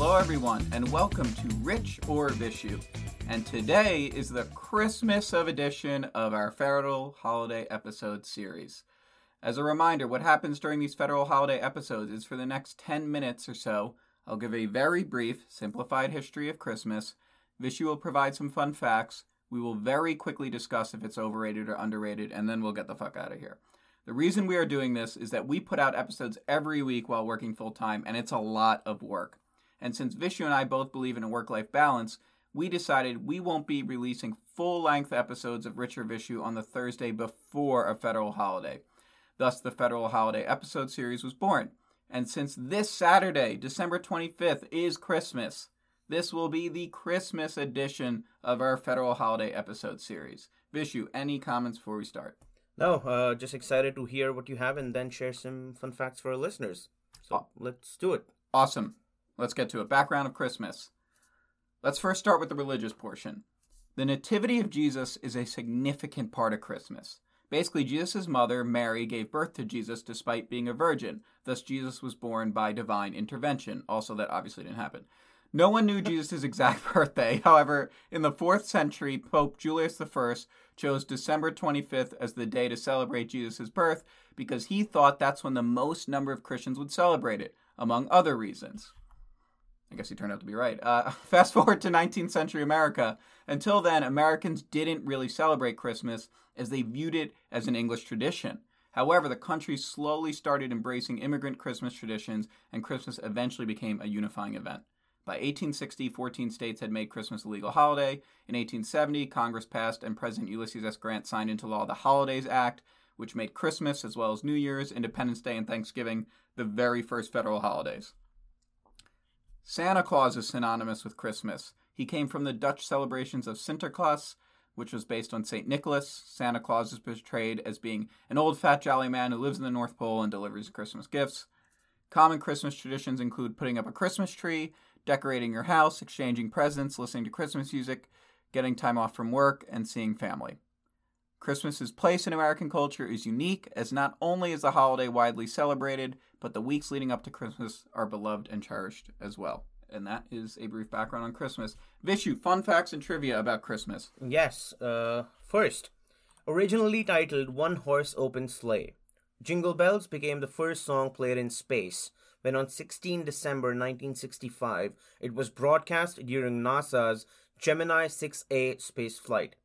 Hello, everyone, and welcome to Rich or Vishu. And today is the Christmas of edition of our federal holiday episode series. As a reminder, what happens during these federal holiday episodes is for the next 10 minutes or so, I'll give a very brief, simplified history of Christmas. Vishu will provide some fun facts. We will very quickly discuss if it's overrated or underrated, and then we'll get the fuck out of here. The reason we are doing this is that we put out episodes every week while working full time, and it's a lot of work. And since Vishu and I both believe in a work life balance, we decided we won't be releasing full length episodes of Richard Vishu on the Thursday before a federal holiday. Thus, the federal holiday episode series was born. And since this Saturday, December 25th, is Christmas, this will be the Christmas edition of our federal holiday episode series. Vishu, any comments before we start? No, uh, just excited to hear what you have and then share some fun facts for our listeners. So let's do it. Awesome. Let's get to it. Background of Christmas. Let's first start with the religious portion. The Nativity of Jesus is a significant part of Christmas. Basically, Jesus' mother, Mary, gave birth to Jesus despite being a virgin. Thus, Jesus was born by divine intervention. Also, that obviously didn't happen. No one knew Jesus' exact birthday. However, in the 4th century, Pope Julius I chose December 25th as the day to celebrate Jesus' birth because he thought that's when the most number of Christians would celebrate it, among other reasons. I guess he turned out to be right. Uh, fast forward to 19th century America. Until then, Americans didn't really celebrate Christmas as they viewed it as an English tradition. However, the country slowly started embracing immigrant Christmas traditions, and Christmas eventually became a unifying event. By 1860, 14 states had made Christmas a legal holiday. In 1870, Congress passed and President Ulysses S. Grant signed into law the Holidays Act, which made Christmas, as well as New Year's, Independence Day, and Thanksgiving, the very first federal holidays. Santa Claus is synonymous with Christmas. He came from the Dutch celebrations of Sinterklaas, which was based on St. Nicholas. Santa Claus is portrayed as being an old, fat, jolly man who lives in the North Pole and delivers Christmas gifts. Common Christmas traditions include putting up a Christmas tree, decorating your house, exchanging presents, listening to Christmas music, getting time off from work, and seeing family. Christmas's place in American culture is unique, as not only is the holiday widely celebrated, but the weeks leading up to Christmas are beloved and cherished as well. And that is a brief background on Christmas. Vishu, fun facts and trivia about Christmas. Yes, uh, first, originally titled One Horse Open Sleigh, Jingle Bells became the first song played in space when on 16 December 1965 it was broadcast during NASA's Gemini 6A space flight.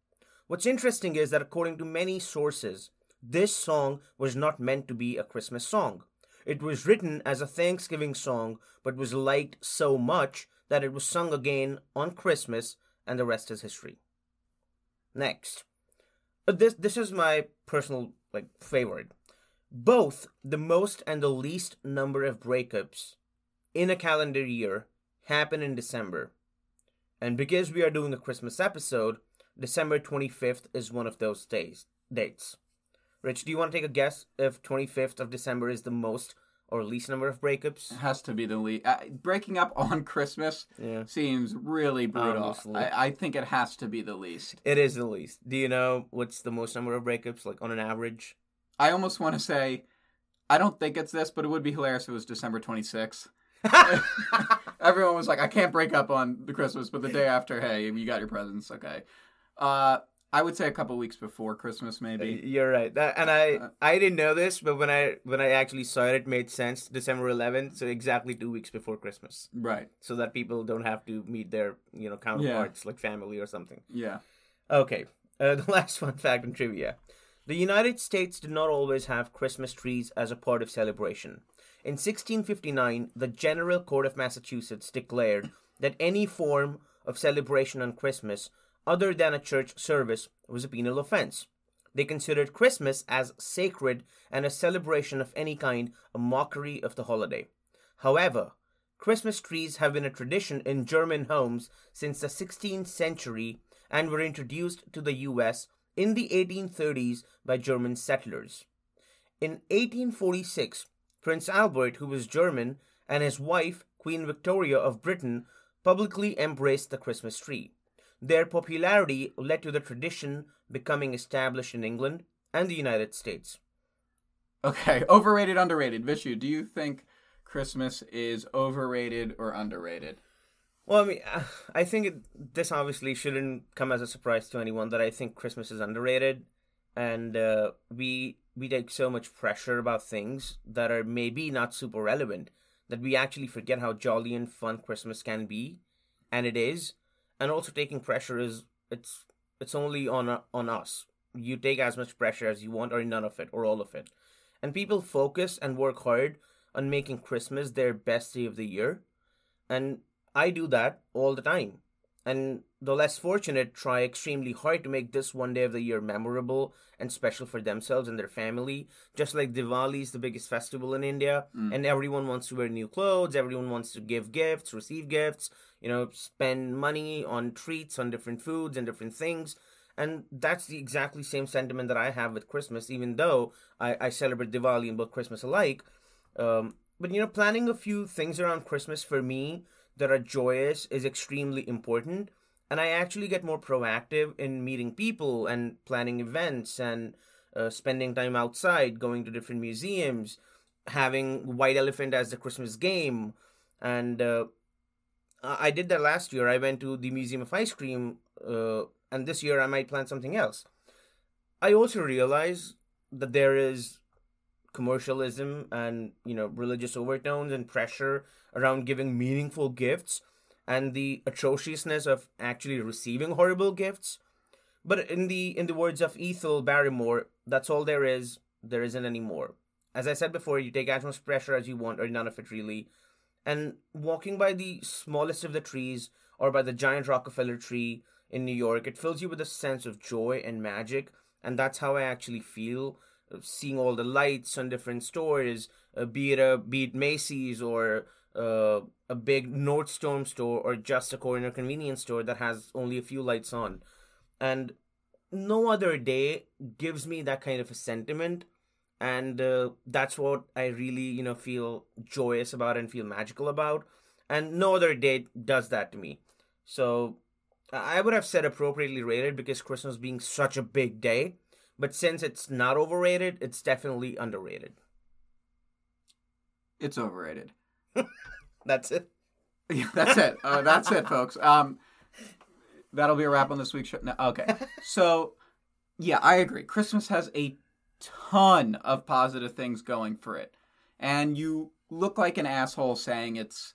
What's interesting is that according to many sources, this song was not meant to be a Christmas song. It was written as a Thanksgiving song, but was liked so much that it was sung again on Christmas, and the rest is history. Next, uh, this this is my personal like favorite. Both the most and the least number of breakups in a calendar year happen in December. And because we are doing a Christmas episode, December 25th is one of those days dates. Rich, do you want to take a guess if 25th of December is the most or least number of breakups? It has to be the least. Uh, breaking up on Christmas Yeah. seems really brutal. I, I think it has to be the least. It is the least. Do you know what's the most number of breakups, like on an average? I almost want to say, I don't think it's this, but it would be hilarious if it was December 26th. Everyone was like, I can't break up on the Christmas, but the day after, hey, you got your presents. Okay. Uh, I would say a couple weeks before Christmas, maybe. You're right. That, and I Uh, I didn't know this, but when I when I actually saw it, it made sense. December 11th, so exactly two weeks before Christmas, Right. so that people don't have to meet their you know counterparts like family or something. Yeah. Okay, uh, the last fun fact and trivia. The United States did not always have Christmas trees as a part of celebration. In 1659, the General Court of Massachusetts declared that any form of celebration on Christmas other than a church service was a penal offense. They considered Christmas as sacred and a celebration of any kind a mockery of the holiday. However, Christmas trees have been a tradition in German homes since the 16th century and were introduced to the US in the 1830s by German settlers. In 1846, Prince Albert, who was German, and his wife, Queen Victoria of Britain, publicly embraced the Christmas tree. Their popularity led to the tradition becoming established in England and the United States. Okay. Overrated, underrated. Vishu, do you think Christmas is overrated or underrated? Well, I mean, I think it, this obviously shouldn't come as a surprise to anyone that I think Christmas is underrated, and uh, we we take so much pressure about things that are maybe not super relevant that we actually forget how jolly and fun Christmas can be, and it is. And also taking pressure is it's it's only on on us. You take as much pressure as you want, or none of it, or all of it. And people focus and work hard on making Christmas their best day of the year, and I do that all the time. And the less fortunate try extremely hard to make this one day of the year memorable and special for themselves and their family. Just like Diwali is the biggest festival in India, mm. and everyone wants to wear new clothes, everyone wants to give gifts, receive gifts, you know, spend money on treats, on different foods and different things. And that's the exactly same sentiment that I have with Christmas, even though I, I celebrate Diwali and both Christmas alike. Um, but, you know, planning a few things around Christmas for me that are joyous is extremely important. And I actually get more proactive in meeting people and planning events and uh, spending time outside, going to different museums, having White Elephant as the Christmas game. And uh, I did that last year. I went to the Museum of Ice Cream, uh, and this year I might plan something else. I also realize that there is commercialism and you know religious overtones and pressure around giving meaningful gifts and the atrociousness of actually receiving horrible gifts but in the in the words of ethel barrymore that's all there is there isn't any more as i said before you take as much pressure as you want or none of it really and walking by the smallest of the trees or by the giant rockefeller tree in new york it fills you with a sense of joy and magic. And that's how i actually feel seeing all the lights on different stores, uh, be it a be it Macy's or uh, a big Nordstrom store or just a corner convenience store that has only a few lights on, and no other day gives me that kind of a sentiment, and uh, that's what I really you know feel joyous about and feel magical about, and no other day does that to me. So I would have said appropriately rated because Christmas being such a big day but since it's not overrated, it's definitely underrated. It's overrated. that's it. Yeah, that's it. Uh, that's it, folks. Um, that'll be a wrap on this week's show. No, okay, so yeah, I agree. Christmas has a ton of positive things going for it, and you look like an asshole saying it's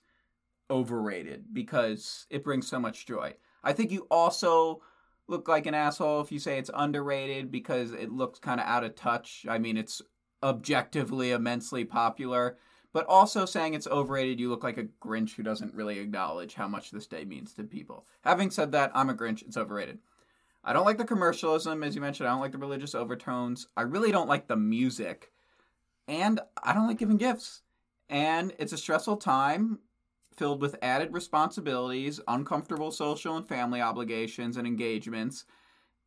overrated because it brings so much joy. I think you also look like an asshole if you say it's underrated because it looks kind of out of touch. I mean, it's objectively immensely popular, but also saying it's overrated, you look like a Grinch who doesn't really acknowledge how much this day means to people. Having said that, I'm a Grinch, it's overrated. I don't like the commercialism, as you mentioned. I don't like the religious overtones. I really don't like the music. And I don't like giving gifts. And it's a stressful time filled with added responsibilities, uncomfortable social and family obligations and engagements.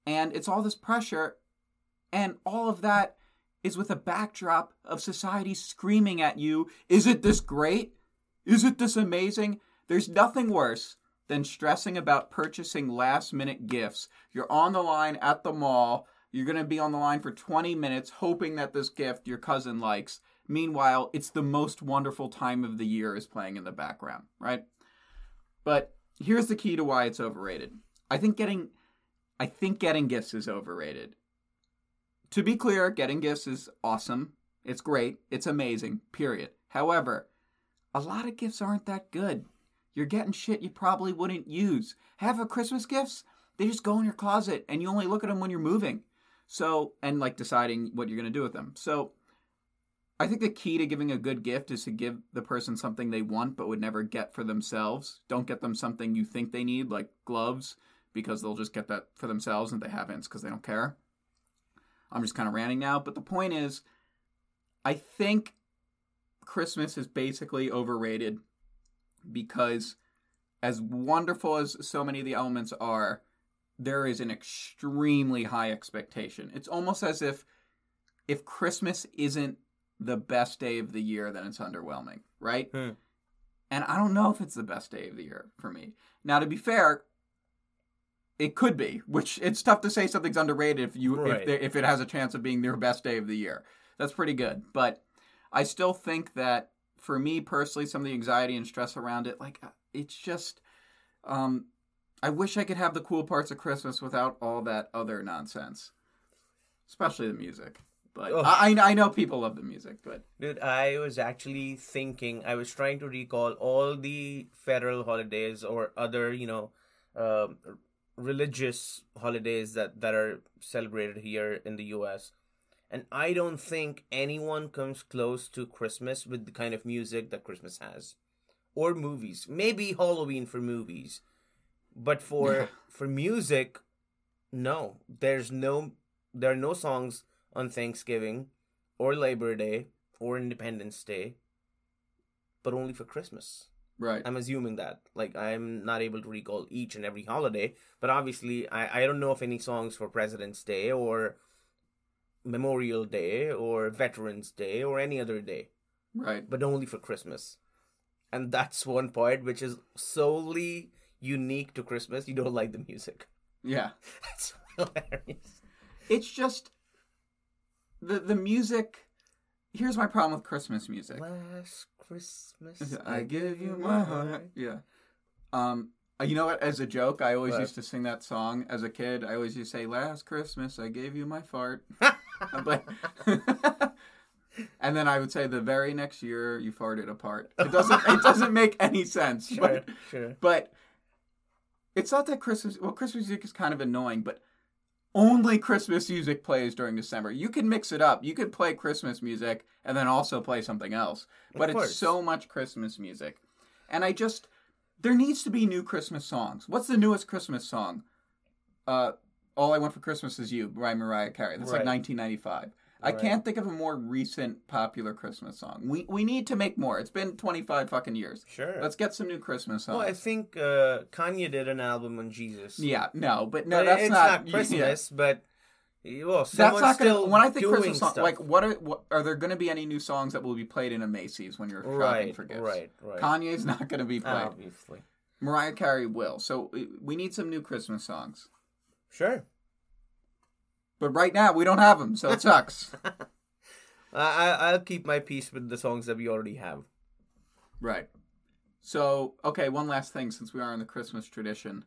And it's all this pressure. And all of that is with a backdrop of society screaming at you Is it this great? Is it this amazing? There's nothing worse than stressing about purchasing last minute gifts. You're on the line at the mall. You're going to be on the line for 20 minutes hoping that this gift your cousin likes Meanwhile, it's the most wonderful time of the year is playing in the background, right? But here's the key to why it's overrated. I think getting I think getting gifts is overrated. To be clear, getting gifts is awesome. It's great. It's amazing. Period. However, a lot of gifts aren't that good. You're getting shit you probably wouldn't use. Have a Christmas gifts? They just go in your closet and you only look at them when you're moving. So, and like deciding what you're going to do with them. So, I think the key to giving a good gift is to give the person something they want but would never get for themselves. Don't get them something you think they need, like gloves, because they'll just get that for themselves and they haven't because they don't care. I'm just kind of ranting now, but the point is, I think Christmas is basically overrated because, as wonderful as so many of the elements are, there is an extremely high expectation. It's almost as if if Christmas isn't the best day of the year, then it's underwhelming, right? Hmm. And I don't know if it's the best day of the year for me. Now, to be fair, it could be, which it's tough to say something's underrated if you right. if, if it has a chance of being their best day of the year. That's pretty good, but I still think that for me personally, some of the anxiety and stress around it, like it's just, um, I wish I could have the cool parts of Christmas without all that other nonsense, especially the music. But Oh. I, I I know people love the music, but Dude, I was actually thinking, I was trying to recall all the federal holidays or other, you know, um, religious holidays that, that are celebrated here in the US. And I don't think anyone comes close to Christmas with the kind of music that Christmas has. Or movies. Maybe Halloween for movies. But for Yeah. for music, no. There's no there are no songs on Thanksgiving or Labor Day or Independence Day, but only for Christmas. right, I'm assuming that. Like, I'm not able to recall each and every holiday, but obviously, I, I don't know of any songs for President's Day or Memorial Day or Veterans Day or any other day, right. but only for Christmas. And that's one part which is solely unique to Christmas. You don't like the music. Yeah, That's hilarious. it's just the the music. Here's my problem with Christmas music. Last Christmas, I give you my heart. Yeah. Um. uh, You know what? As a joke, I always What? used to sing that song as a kid. I always used to say, "Last Christmas, I gave you my fart," but and then I would say, "The very next year, you farted apart." It doesn't. it doesn't make any sense. Sure, But sure. but it's not that Christmas. Well, Christmas music is kind of annoying, but only Christmas music plays during December. You can mix it up. You could play Christmas music and then also play something else. But it's so much Christmas music, and I just there needs to be new Christmas songs. What's the newest Christmas song? Uh, All I Want for Christmas Is You by Mariah Carey. That's Right. like 1995. I can't think of a more recent popular Christmas song. We we need to make more. It's been 25 fucking years. Sure. Let's get some new Christmas songs. well, I think uh, Kanye did an album on Jesus. Yeah, no, but no, But that's it's not, not, Christmas, but well, That's not gonna. still When I think Christmas song, like what are what, are there going to be any new songs that will be played in a Macy's when you're shopping right, for gifts? right, right. Kanye's not going to be played. Obviously, Mariah Carey will. So we need some new Christmas songs. Sure. But right now we don't have them, so it sucks. I, I'll keep my peace with the songs that we already have. right. So okay, one last thing since we are in the Christmas tradition,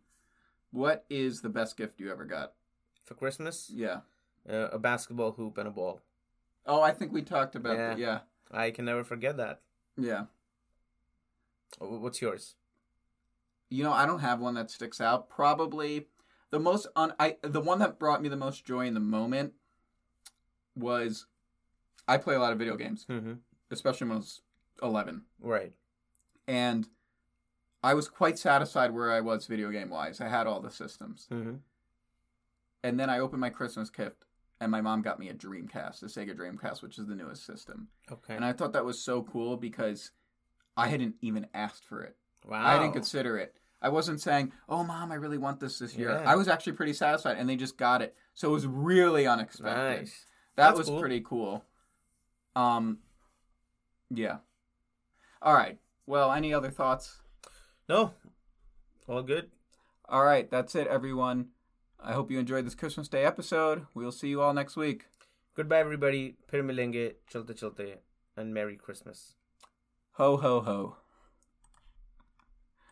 what is the best gift you ever got? For Christmas, Yeah. uh, a basketball hoop and a ball. Oh, I think we talked about Yeah. that. Yeah. I can never forget that. Yeah. What's yours? You know, I don't have one that sticks out. Probably the most un I the one that brought me the most joy in the moment was I play a lot of video games, Mm-hmm. especially when I was 11. Right. And I was quite satisfied where I was video game wise. I had all the systems. Mm-hmm. And then I opened my Christmas gift and my mom got me a Dreamcast, a Sega Dreamcast, which is the newest system. Okay. And I thought that was so cool because I hadn't even asked for it. wow. I didn't consider it. I wasn't saying, "Oh, mom, I really want this this year." Yeah. I was actually pretty satisfied, and they just got it, so it was really unexpected. Nice. That That's was cool. pretty cool. Um, yeah. All right. Well, any other thoughts? No. All good. All right, that's it, everyone. I hope you enjoyed this Christmas Day episode. We'll see you all next week. Goodbye, everybody. Pirmilenge, chilte chilte, and Merry Christmas. Ho ho ho.